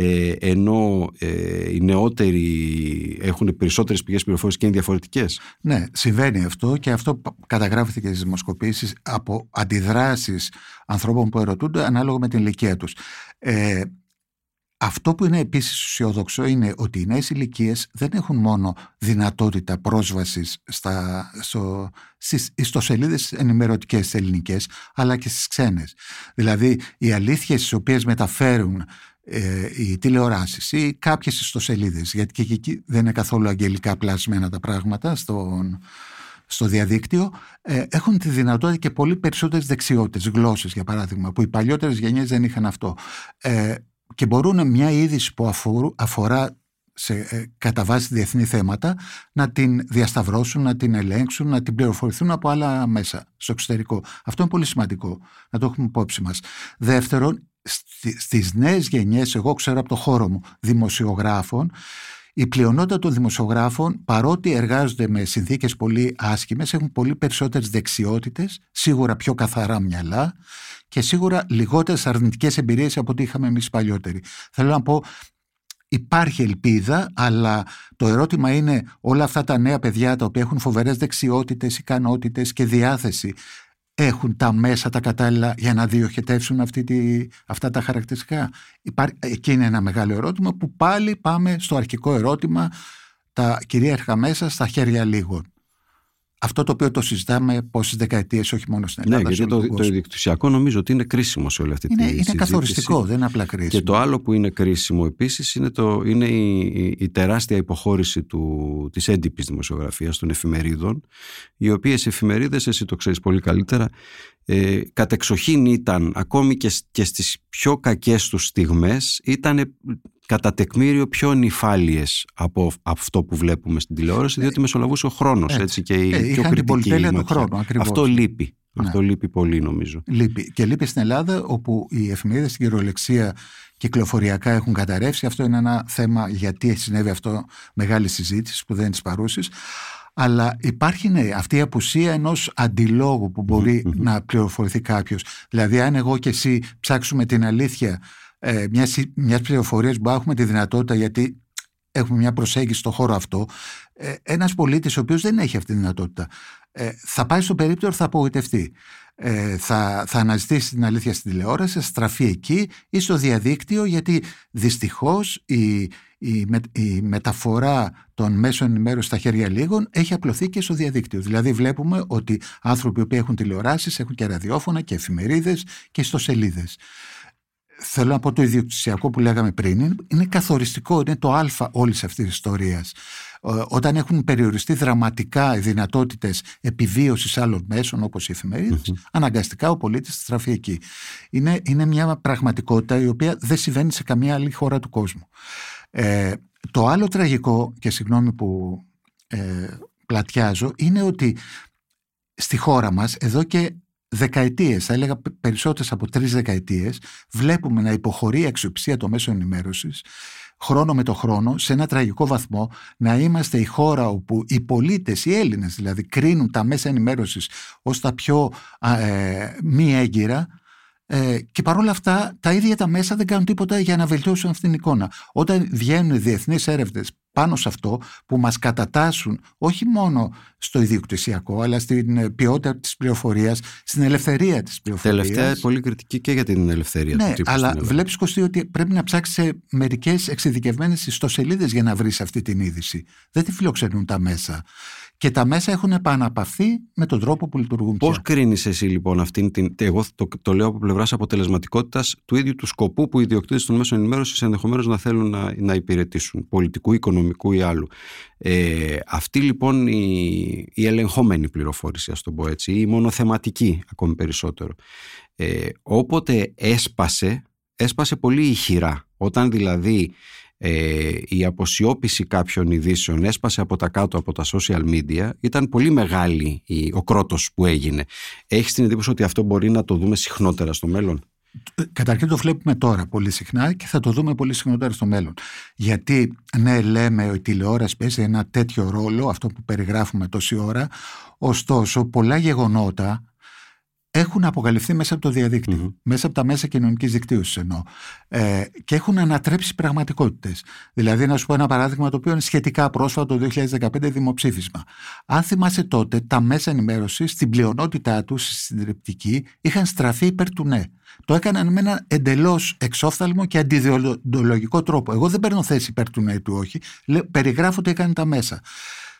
ε, ενώ ε, οι νεότεροι έχουν περισσότερες πηγές πληροφόρησης και είναι διαφορετικές. Ναι, συμβαίνει αυτό και αυτό καταγράφεται και στις δημοσκοπήσεις από αντιδράσεις ανθρώπων που ερωτούνται ανάλογα με την ηλικία τους. Ε, αυτό που είναι επίσης ουσιοδόξο είναι ότι οι νέες ηλικίες δεν έχουν μόνο δυνατότητα πρόσβασης στα, στο, στις ιστοσελίδες ενημερωτικές ελληνικές, αλλά και στις ξένες. Δηλαδή, οι αλήθειες τις οποίες μεταφέρουν ε, οι τηλεοράσεις ή κάποιες ιστοσελίδες, γιατί και εκεί δεν είναι καθόλου αγγελικά πλασμένα τα πράγματα στον, στο διαδίκτυο, ε, έχουν τη δυνατότητα και πολύ περισσότερες δεξιότητες, γλώσσες για παράδειγμα, που οι παλιότερες γενιές δεν είχαν αυτό. Ε, και μπορούν μια είδηση που αφορά σε ε, κατά βάση διεθνή θέματα να την διασταυρώσουν, να την ελέγξουν, να την πληροφορηθούν από άλλα μέσα στο εξωτερικό. Αυτό είναι πολύ σημαντικό να το έχουμε υπόψη μας. Δεύτερον, στις νέες γενιές, εγώ ξέρω από το χώρο μου, δημοσιογράφων, η πλειονότητα των δημοσιογράφων, παρότι εργάζονται με συνθήκες πολύ άσχημες, έχουν πολύ περισσότερες δεξιότητες, σίγουρα πιο καθαρά μυαλά και σίγουρα λιγότερες αρνητικές εμπειρίες από ό,τι είχαμε εμείς παλιότεροι. Θέλω να πω, υπάρχει ελπίδα, αλλά το ερώτημα είναι όλα αυτά τα νέα παιδιά τα οποία έχουν φοβερές δεξιότητες, ικανότητες και διάθεση έχουν τα μέσα τα κατάλληλα για να διοχετεύσουν αυτή τη, αυτά τα χαρακτηριστικά. Υπάρχει, εκεί είναι ένα μεγάλο ερώτημα που πάλι πάμε στο αρχικό ερώτημα τα κυρίαρχα μέσα στα χέρια λίγων αυτό το οποίο το συζητάμε πόσες δεκαετίες, όχι μόνο στην ναι, Ελλάδα. Ναι, γιατί το, το ιδιοκτησιακό νομίζω ότι είναι κρίσιμο σε όλη αυτή είναι, τη συζήτηση. Είναι καθοριστικό, δεν είναι απλά κρίσιμο. Και το άλλο που είναι κρίσιμο επίσης είναι, το, είναι η, η, τεράστια υποχώρηση της έντυπης δημοσιογραφίας των εφημερίδων, οι οποίες εφημερίδες, εσύ το ξέρεις πολύ καλύτερα, ε, κατεξοχήν ήταν ακόμη και, και στις πιο κακές τους στιγμές ήταν κατά τεκμήριο πιο νυφάλιες από αυτό που βλέπουμε στην τηλεόραση διότι μεσολαβούσε ο χρόνος έτσι, και η ε, πιο κριτική του χρόνου, Αυτό λείπει. Ναι. Αυτό λείπει πολύ νομίζω. Λείπει. Και λείπει στην Ελλάδα όπου οι εφημερίδες στην κυριολεξία κυκλοφοριακά έχουν καταρρεύσει. Αυτό είναι ένα θέμα γιατί συνέβη αυτό μεγάλη συζήτηση που δεν είναι της παρούσης αλλά υπάρχει ναι, αυτή η απουσία ενός αντιλόγου που μπορει να πληροφορηθεί κάποιος. Δηλαδή αν εγώ και εσύ ψάξουμε την αλήθεια ε, μιας, μιας πληροφορίας που έχουμε τη δυνατότητα γιατί έχουμε μια προσέγγιση στο χώρο αυτό ε, ένας πολίτης ο οποίος δεν έχει αυτή τη δυνατότητα ε, θα πάει στο περίπτωρο θα απογοητευτεί ε, θα, θα αναζητήσει την αλήθεια στην τηλεόραση θα στραφεί εκεί ή στο διαδίκτυο γιατί δυστυχώς η, η, η μεταφορά των μέσων ενημέρωσης στα χέρια λίγων έχει απλωθεί και στο διαδίκτυο. Δηλαδή βλέπουμε ότι άνθρωποι που έχουν τηλεοράσεις έχουν και ραδιόφωνα και εφημερίδες και ιστοσελίδες. Θέλω να πω το ιδιοκτησιακό που λέγαμε πριν είναι καθοριστικό, είναι το α όλης αυτής της ιστορίας. Όταν έχουν περιοριστεί δραματικά οι δυνατότητες επιβίωσης άλλων μέσων όπως οι εφημερίδες, αναγκαστικά ο πολίτης στραφεί εκεί. Είναι, είναι μια πραγματικότητα η οποία δεν συμβαίνει σε καμία άλλη χώρα του κόσμου. Ε, το άλλο τραγικό, και συγγνώμη που ε, πλατιάζω, είναι ότι στη χώρα μας εδώ και δεκαετίες, θα έλεγα περισσότερες από τρεις δεκαετίες, βλέπουμε να υποχωρεί η αξιοπιστία των μέσων ενημέρωσης χρόνο με το χρόνο, σε ένα τραγικό βαθμό, να είμαστε η χώρα όπου οι πολίτες, οι Έλληνες δηλαδή, κρίνουν τα μέσα ενημέρωσης ως τα πιο ε, μη έγκυρα Ε, και παρόλα αυτά, τα ίδια τα μέσα δεν κάνουν τίποτα για να βελτιώσουν αυτήν την εικόνα. Όταν βγαίνουν διεθνείς έρευνες πάνω σε αυτό που μας κατατάσσουν όχι μόνο στο ιδιοκτησιακό αλλά στην ε, ποιότητα της πληροφορίας, στην ελευθερία της πληροφορίας. Τελευταία πολύ κριτική και για την ελευθερία ναι, του τύπου αλλά στην βλέπεις Κωστή ότι πρέπει να ψάξεις σε μερικές εξειδικευμένες ιστοσελίδες για να βρεις αυτή την είδηση. Δεν τη φιλοξενούν τα μέσα. Και τα μέσα έχουν επαναπαυθεί με τον τρόπο που λειτουργούν Πώς πια. κρίνεις εσύ λοιπόν αυτήν την. Εγώ το, το λέω από πλευράς αποτελεσματικότητας του ίδιου του σκοπού που οι ιδιοκτήτες των μέσων ενημέρωσης ενδεχομένως να θέλουν να, να υπηρετήσουν, πολιτικού, οικονομικού ή άλλου. Ε, αυτή λοιπόν η, η ελεγχόμενη πληροφόρηση, ας το πω έτσι, ή η μονοθεματική ακόμη περισσότερο. Ε, όποτε έσπασε, έσπασε πολύ ηχηρά. Όταν δηλαδή ε, η αποσιώπηση κάποιων ειδήσεων έσπασε από τα κάτω από τα social media ήταν πολύ μεγάλη η, ο κρότος που έγινε. Έχεις την εντύπωση ότι αυτό μπορεί να το δούμε συχνότερα στο μέλλον; Καταρχήν το βλέπουμε τώρα πολύ συχνά και θα το δούμε πολύ συχνότερα στο μέλλον. Γιατί ναι λέμε ότι η τηλεόραση παίζει ένα τέτοιο ρόλο, αυτό που περιγράφουμε τόση ώρα, ωστόσο πολλά γεγονότα έχουν αποκαλυφθεί μέσα από το διαδικτυο μέσα από τα μέσα κοινωνικής δικτύωσης εννοώ. Ε, και έχουν ανατρέψει πραγματικότητες. Δηλαδή, να σου πω ένα παράδειγμα το οποίο είναι σχετικά πρόσφατο, το 2015 δημοψήφισμα. Αν θυμάσαι τότε, τα μέσα ενημέρωσης στην πλειονότητά τους, στη συντριπτική, είχαν στραφεί υπέρ του ναι. Το έκαναν με ένα εντελώς εξόφθαλμο και αντιδεολογικό τρόπο. Εγώ δεν παίρνω θέση υπέρ του ναι ή του όχι. Περιγράφω τι έκανε τα μέσα.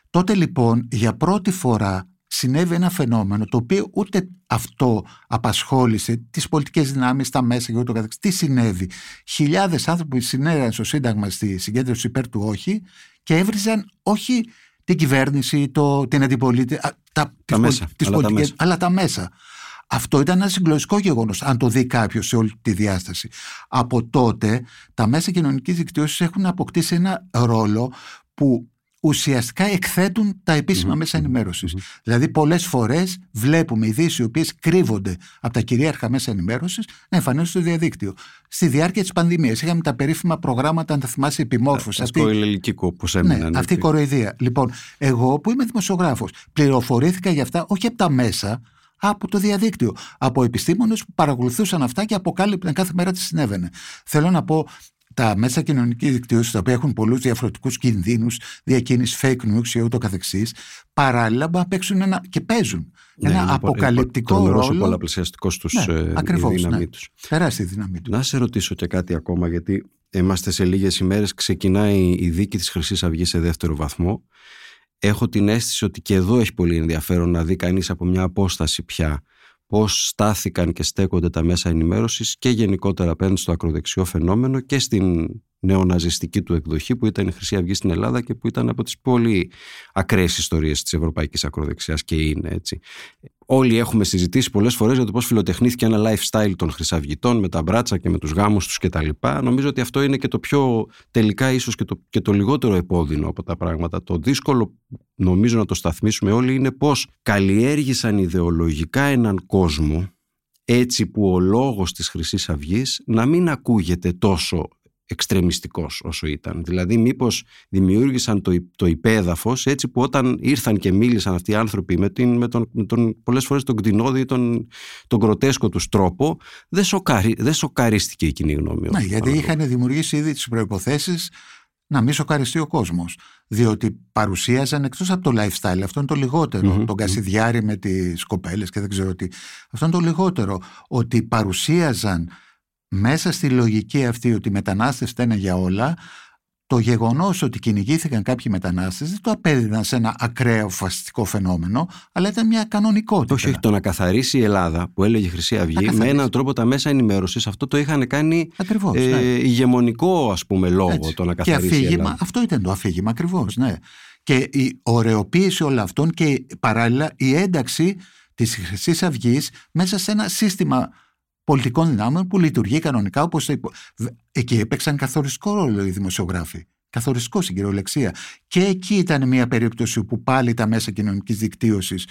Τότε λοιπόν για πρώτη φορά συνέβη ένα φαινόμενο το οποίο ούτε αυτό απασχόλησε τις πολιτικές δυνάμεις, τα μέσα και ούτω καθεξής. Τι συνέβη; Χιλιάδες άνθρωποι συνέβαιναν στο Σύνταγμα στη συγκέντρωση υπέρ του όχι και έβριζαν όχι την κυβέρνηση, το, την αντιπολίτευση, τα, τα τις, μέσα, τις αλλά πολιτικές, τα μέσα. αλλά τα μέσα. Αυτό ήταν ένα συγκλονιστικό γεγονός, αν το δει κάποιος σε όλη τη διάσταση. Από τότε, τα μέσα κοινωνικής δικτύωσης έχουν αποκτήσει ένα ρόλο που ουσιαστικά εκθέτουν τα επίσημα μέσα ενημέρωσης. Δηλαδή, πολλές φορές βλέπουμε ειδήσεις οι οποίες κρύβονται από τα κυρίαρχα μέσα ενημέρωσης να εμφανίζονται στο διαδίκτυο. Στη διάρκεια της πανδημίας είχαμε τα περίφημα προγράμματα, αν τα θυμάσαι, επιμόρφωσης. Αυτό ελληνικό, όπω έμειναν. Ναι, αυτή η κοροϊδία. Λοιπόν, εγώ που είμαι δημοσιογράφος, πληροφορήθηκα για αυτά όχι από τα μέσα, από το διαδίκτυο. Από επιστήμονες που παρακολουθούσαν αυτά και αποκάλυπταν κάθε μέρα τι συνέβαινε. Θέλω να πω, τα μέσα κοινωνική δικτύωσης, τα οποία έχουν πολλούς διαφορετικούς κινδύνους, διακίνηση fake news και ούτω καθεξής, παράλληλα να παίξουν ένα, και παίζουν Ναι, ένα είναι αποκαλυπτικό το, ρόλο. ο πολλαπλασιαστικός τους Ναι, ε, ακριβώς, η δύναμή ναι. τους. Τεράστια δύναμή τους. Να σε ρωτήσω και κάτι ακόμα, γιατί είμαστε σε λίγες ημέρες, ξεκινάει η δίκη της χρυσής αυγής σε δεύτερο βαθμό. Έχω την αίσθηση ότι και εδώ έχει πολύ ενδιαφέρον να δει κανείς από μια απόσταση πια πώς στάθηκαν και στέκονται τα μέσα ενημέρωσης και γενικότερα απέναντι στο ακροδεξιό φαινόμενο και στην νεοναζιστική του εκδοχή που ήταν η Χρυσή Αυγή στην Ελλάδα και που ήταν από τις πολύ ακραίες ιστορίες της ευρωπαϊκής ακροδεξιάς και είναι έτσι. Όλοι έχουμε συζητήσει πολλές φορές για το πώς φιλοτεχνήθηκε ένα lifestyle των χρυσαυγητών με τα μπράτσα και με τους γάμους τους κτλ. Νομίζω ότι αυτό είναι και το πιο τελικά ίσως και το, και το λιγότερο επώδυνο από τα πράγματα. Το δύσκολο νομίζω να το σταθμίσουμε όλοι είναι πώς καλλιέργησαν ιδεολογικά έναν κόσμο έτσι που ο λόγος της χρυσής αυγής να μην ακούγεται τόσο εξτρεμιστικός όσο ήταν. Δηλαδή μήπως δημιούργησαν το, το υπέδαφος έτσι που όταν ήρθαν και μίλησαν αυτοί οι άνθρωποι με, την, με, τον, με τον, πολλές φορές τον κτηνόδη, τον, τον κροτέσκο τους τρόπο δεν, σοκαρι, δεν σοκαρίστηκε η κοινή γνώμη. Ναι, γιατί είχαν δημιουργήσει ήδη τις προϋποθέσεις να μην σοκαριστεί ο κόσμος. Διότι παρουσίαζαν εκτός από το lifestyle, αυτό είναι το λιγοτερο Μμμ, τον Κασιδιάρη με τις κοπέλες και δεν ξέρω τι. Αυτό είναι το λιγότερο. Ότι παρουσίαζαν μέσα στη λογική αυτή ότι οι μετανάστες φταίνε για όλα, το γεγονός ότι κυνηγήθηκαν κάποιοι μετανάστες δεν το απέδιδαν σε ένα ακραίο φασιστικό φαινόμενο, αλλά ήταν μια κανονικότητα. Όχι, όχι, το να καθαρίσει η Ελλάδα που έλεγε η Χρυσή Αυγή με καθαρίσει. έναν τρόπο τα μέσα ενημέρωσης, αυτό το είχαν κάνει Ακριβώς, ε, ναι. ηγεμονικό ας πούμε λόγο Έτσι. το να και καθαρίσει η αφήγημα, Ελλάδα. αυτό ήταν το αφήγημα ακριβώς, ναι. Και η ωρεοποίηση όλων αυτών και παράλληλα η ένταξη της Χρυσής Αυγής μέσα σε ένα σύστημα πολιτικών δυνάμεων που λειτουργεί κανονικά όπως το υπο... Β- εκεί έπαιξαν καθοριστικό ρόλο οι δημοσιογράφοι. Καθοριστικό στην κυριολεξία. Και εκεί ήταν μια περίπτωση που πάλι τα μέσα κοινωνικής δικτύωσης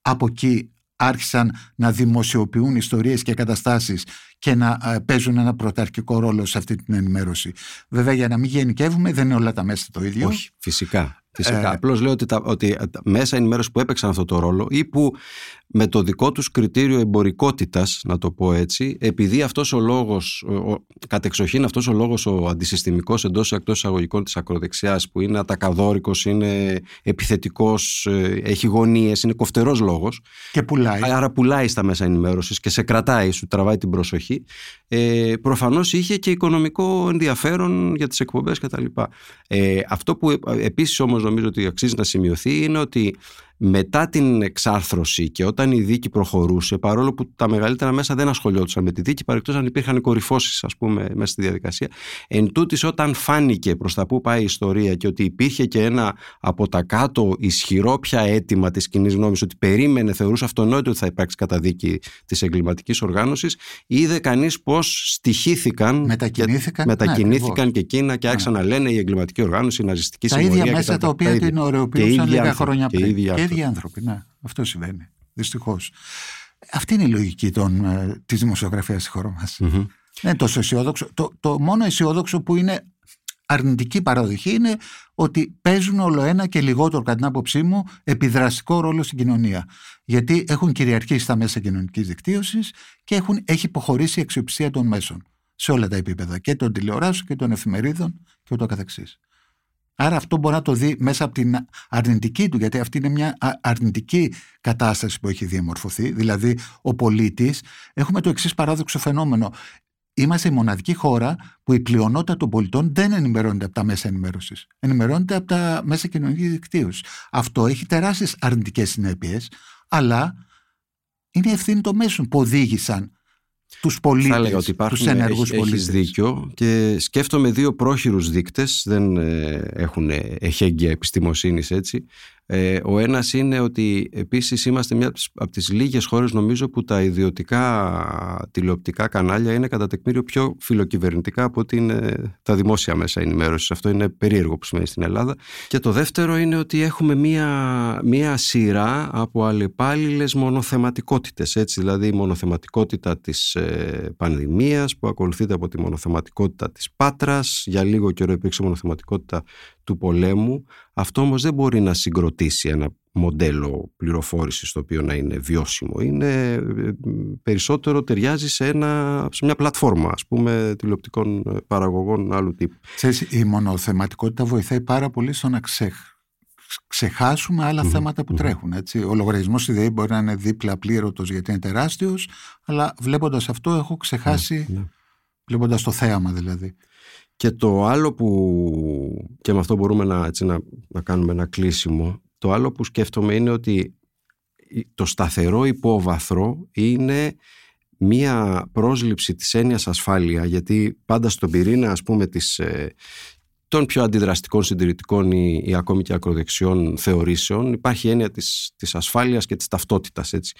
από εκεί άρχισαν να δημοσιοποιούν ιστορίες και καταστάσεις και να ε, παίζουν ένα πρωταρχικό ρόλο σε αυτή την ενημέρωση. Βέβαια για να μην γενικεύουμε δεν είναι όλα τα μέσα το ίδιο. Όχι, φυσικά. Φυσικά. Ε, Απλώς λέω ότι τα, ότι τα μέσα ενημέρωσης που έπαιξαν αυτό το ρόλο ή που με το δικό τους κριτήριο εμπορικότητας, να το πω έτσι, επειδή αυτός ο λόγος, ο, κατεξοχήν αυτός ο λόγος ο αντισυστημικός εντός εκτός εισαγωγικών της ακροδεξιάς που είναι ατακαδόρικος, είναι επιθετικός, ε, έχει γωνίες, είναι κοφτερός λόγος. Και πουλάει. Άρα πουλάει στα μέσα ενημέρωσης και σε κρατάει, σου τραβάει την προσοχή. Ε, προφανώς είχε και οικονομικό ενδιαφέρον για τις εκπομπές κτλ. Ε, αυτό που επίσης όμως νομίζω ότι αξίζει να σημειωθεί είναι ότι μετά την εξάρθρωση και όταν η δίκη προχωρούσε, παρόλο που τα μεγαλύτερα μέσα δεν ασχολιόντουσαν με τη δίκη, παρεκτός αν υπήρχαν κορυφώσεις, ας πούμε, μέσα στη διαδικασία. Εν τούτης, όταν φάνηκε προς τα που πάει η ιστορία και ότι υπήρχε και ένα από τα κάτω ισχυρό πια αίτημα της κοινή γνώμης, ότι περίμενε, θεωρούσε αυτονόητο ότι θα υπάρξει καταδίκη της εγκληματικής οργάνωσης, είδε κανείς πώς στοιχήθηκαν. Μετακινήθηκαν. Και, μετακινήθηκαν ναι, και εκείνα και άρχισαν ναι. να λένε η εγκληματική οργάνωση, η ναζιστική τα ίδια μέσα τα, οποία την ωρεοποιούσαν λίγα χρόνια πριν ίδιοι άνθρωποι, ναι. Αυτό συμβαίνει. Δυστυχώς. Αυτή είναι η λογική των, ε, της δημοσιογραφίας στη χώρα μας. Mm-hmm. Ναι, τόσο αισιόδοξο. Το, το μόνο αισιόδοξο που είναι αρνητική παραδοχή είναι ότι παίζουν όλο ένα και λιγότερο κατά την άποψή μου επιδραστικό ρόλο στην κοινωνία. Γιατί έχουν κυριαρχήσει στα μέσα κοινωνικής δικτύωσης και έχουν, έχει υποχωρήσει η αξιοπιστία των μέσων σε όλα τα επίπεδα και των τηλεοράσεων και των εφημερίδων και ούτω καθεξής. Άρα αυτό μπορεί να το δει μέσα από την αρνητική του, γιατί αυτή είναι μια αρνητική κατάσταση που έχει διαμορφωθεί. Δηλαδή, ο πολίτης, έχουμε το εξής παράδοξο φαινόμενο. Είμαστε η μοναδική χώρα που η πλειονότητα των πολιτών δεν ενημερώνεται από τα μέσα ενημέρωσης. Ενημερώνεται από τα μέσα κοινωνικής δικτύωσης. Αυτό έχει τεράστιες αρνητικές συνέπειες, αλλά είναι ευθύνη των μέσων που οδήγησαν τους πολίτε. Θα έλεγα ότι υπάρχουν ενεργούς πολίτες. Έχει δίκιο και σκέφτομαι δύο πρόχειρους δείκτες, δεν ε, έχουν εχέγγυα επιστημοσύνης έτσι. Ε, ο ένας είναι ότι επίσης είμαστε μια από τις λίγες χώρες, νομίζω, που τα ιδιωτικά τηλεοπτικά κανάλια είναι κατά τεκμήριο πιο φιλοκυβερνητικά από ότι είναι τα δημόσια μέσα ενημέρωσης. Αυτό είναι περίεργο που σημαίνει στην Ελλάδα. Και το δεύτερο είναι ότι έχουμε μια, μια σειρά από αλλεπάλληλες μονοθεματικότητες. Έτσι, δηλαδή η μονοθεματικότητα της ε, πανδημίας που ακολουθείται από τη μονοθεματικότητα της Πάτρας για λίγο καιρό υπήρξε μονοθεματικότητα του πολέμου αυτό όμως δεν μπορεί να συγκροτήσει ένα μοντέλο πληροφόρησης το οποίο να είναι βιώσιμο είναι ε, περισσότερο ταιριάζει σε, ένα, σε μια πλατφόρμα ας πούμε τηλεοπτικών παραγωγών άλλου τύπου Ξέρεις, η μονοθεματικότητα βοηθάει πάρα πολύ στο να ξεχ ξεχάσουμε άλλα θέματα που τρέχουν. Έτσι. Ο λογαριασμός στη ΔΕΗ μπορεί να είναι δίπλα πλήρωτος γιατί είναι τεράστιος, αλλά βλέποντας αυτό έχω ξεχάσει. Ναι, ναι. Βλέποντας το θέαμα δηλαδή. Και το άλλο που. και με αυτό μπορούμε να, έτσι, να, να κάνουμε ένα κλείσιμο. Το άλλο που σκέφτομαι είναι ότι το σταθερό υπόβαθρο είναι μία πρόσληψη της έννοιας ασφάλεια γιατί πάντα στον πυρήνα ας πούμε της, ε, των πιο αντιδραστικών συντηρητικών ή, ή ακόμη και ακροδεξιών θεωρήσεων υπάρχει έννοια της, της ασφάλειας και της ταυτότητας. Έτσι.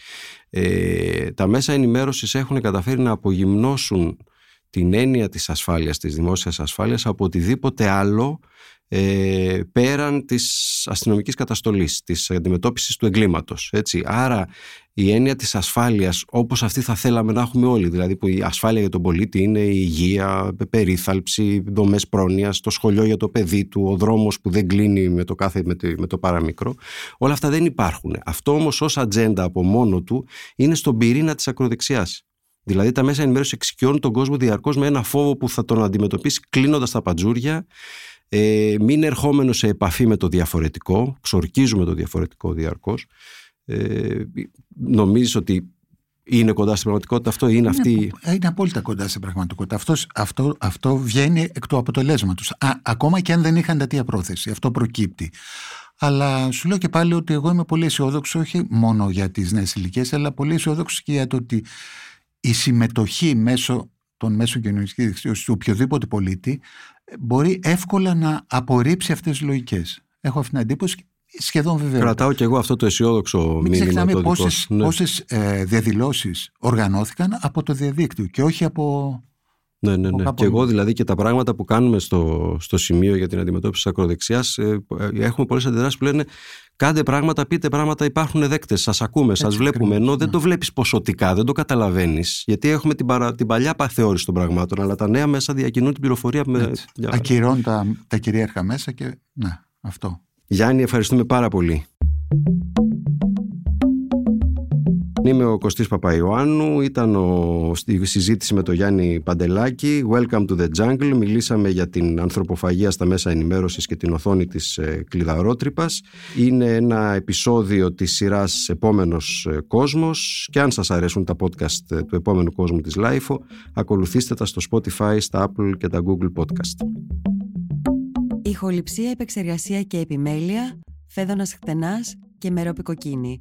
Ε, τα μέσα ενημέρωσης έχουν καταφέρει να απογυμνώσουν την έννοια της ασφάλειας, της δημόσιας ασφάλειας από οτιδήποτε άλλο ε, πέραν της αστυνομικής καταστολής, της αντιμετώπισης του εγκλήματος. Έτσι. Άρα η έννοια της ασφάλειας όπως αυτή θα θέλαμε να έχουμε όλοι, δηλαδή που η ασφάλεια για τον πολίτη είναι η υγεία, περίθαλψη, δομές πρόνοιας, το σχολείο για το παιδί του, ο δρόμος που δεν κλείνει με το, κάθε, με το, με το παραμικρό, όλα αυτά δεν υπάρχουν. Αυτό όμως ως ατζέντα από μόνο του είναι στον πυρήνα της ακροδεξιάς. Δηλαδή τα μέσα ενημέρωσης εξοικειώνουν τον κόσμο διαρκώς με ένα φόβο που θα τον αντιμετωπίσει κλείνοντας τα παντζούρια, ε, μην ερχόμενο σε επαφή με το διαφορετικό, ξορκίζουμε το διαφορετικό διαρκώς. Ε, νομίζεις ότι είναι κοντά στην πραγματικότητα αυτό, είναι, είναι αυτή; Είναι απόλυτα κοντά στην πραγματικότητα. Αυτός, αυτό, αυτό βγαίνει εκ του αποτελέσματος. Ακόμα και αν δεν είχαν τέτοια πρόθεση. Αυτό προκύπτει. Αλλά σου λέω και πάλι ότι εγώ είμαι πολύ αισιόδοξο, όχι μόνο για τις νέες ηλικίες, αλλά πολύ αισιόδοξο και για το ότι η συμμετοχή μέσω των μέσων κοινωνικής δικτύωση του οποιοδήποτε πολίτη μπορεί εύκολα να απορρίψει αυτές τις λογικές. Έχω αυτή την εντύπωση σχεδόν βεβαίως. Κρατάω και εγώ αυτό το αισιόδοξο Μην μήνυμα. Μην ξεχνάμε πόσες ναι. πόσες, ε, διαδηλώσεις οργανώθηκαν από το διαδίκτυο και όχι από. Ναι, ναι, ναι. Και εγώ δηλαδή και τα πράγματα που κάνουμε στο, στο σημείο για την αντιμετώπιση της ακροδεξιάς, ε, ε, έχουμε πολλές αντιδράσεις που λένε Κάντε πράγματα, πείτε πράγματα, υπάρχουν δέκτες. Σας ακούμε, σας βλέπουμε. Ενώ δεν ναι. το βλέπεις ποσοτικά, δεν το καταλαβαίνεις. Γιατί έχουμε την, παρα, την παλιά παθεώρηση των πραγμάτων, αλλά τα νέα μέσα διακινούν την πληροφορία με. Ακυρώνουν τα, τα κυρίαρχα μέσα και. Ναι, αυτό. Γιάννη, ευχαριστούμε πάρα πολύ. Είμαι ο Κωστής Παπαϊωάννου, ήταν ο, στη συζήτηση με τον Γιάννη Παντελάκη. Welcome to the jungle. Μιλήσαμε για την ανθρωποφαγία στα μέσα ενημέρωσης και την οθόνη της ε, κλειδαρότρυπας. Είναι ένα επεισόδιο της σειράς «Επόμενος ε, κόσμος» και αν σας αρέσουν τα podcast ε, του επόμενου κόσμου της LIFO, ακολουθήστε τα στο Spotify, στα Apple και τα Google Podcast. Ηχοληψία, επεξεργασία και επιμέλεια, Φαίδωνας Χτενάς και Μερόπη Κοκκίνη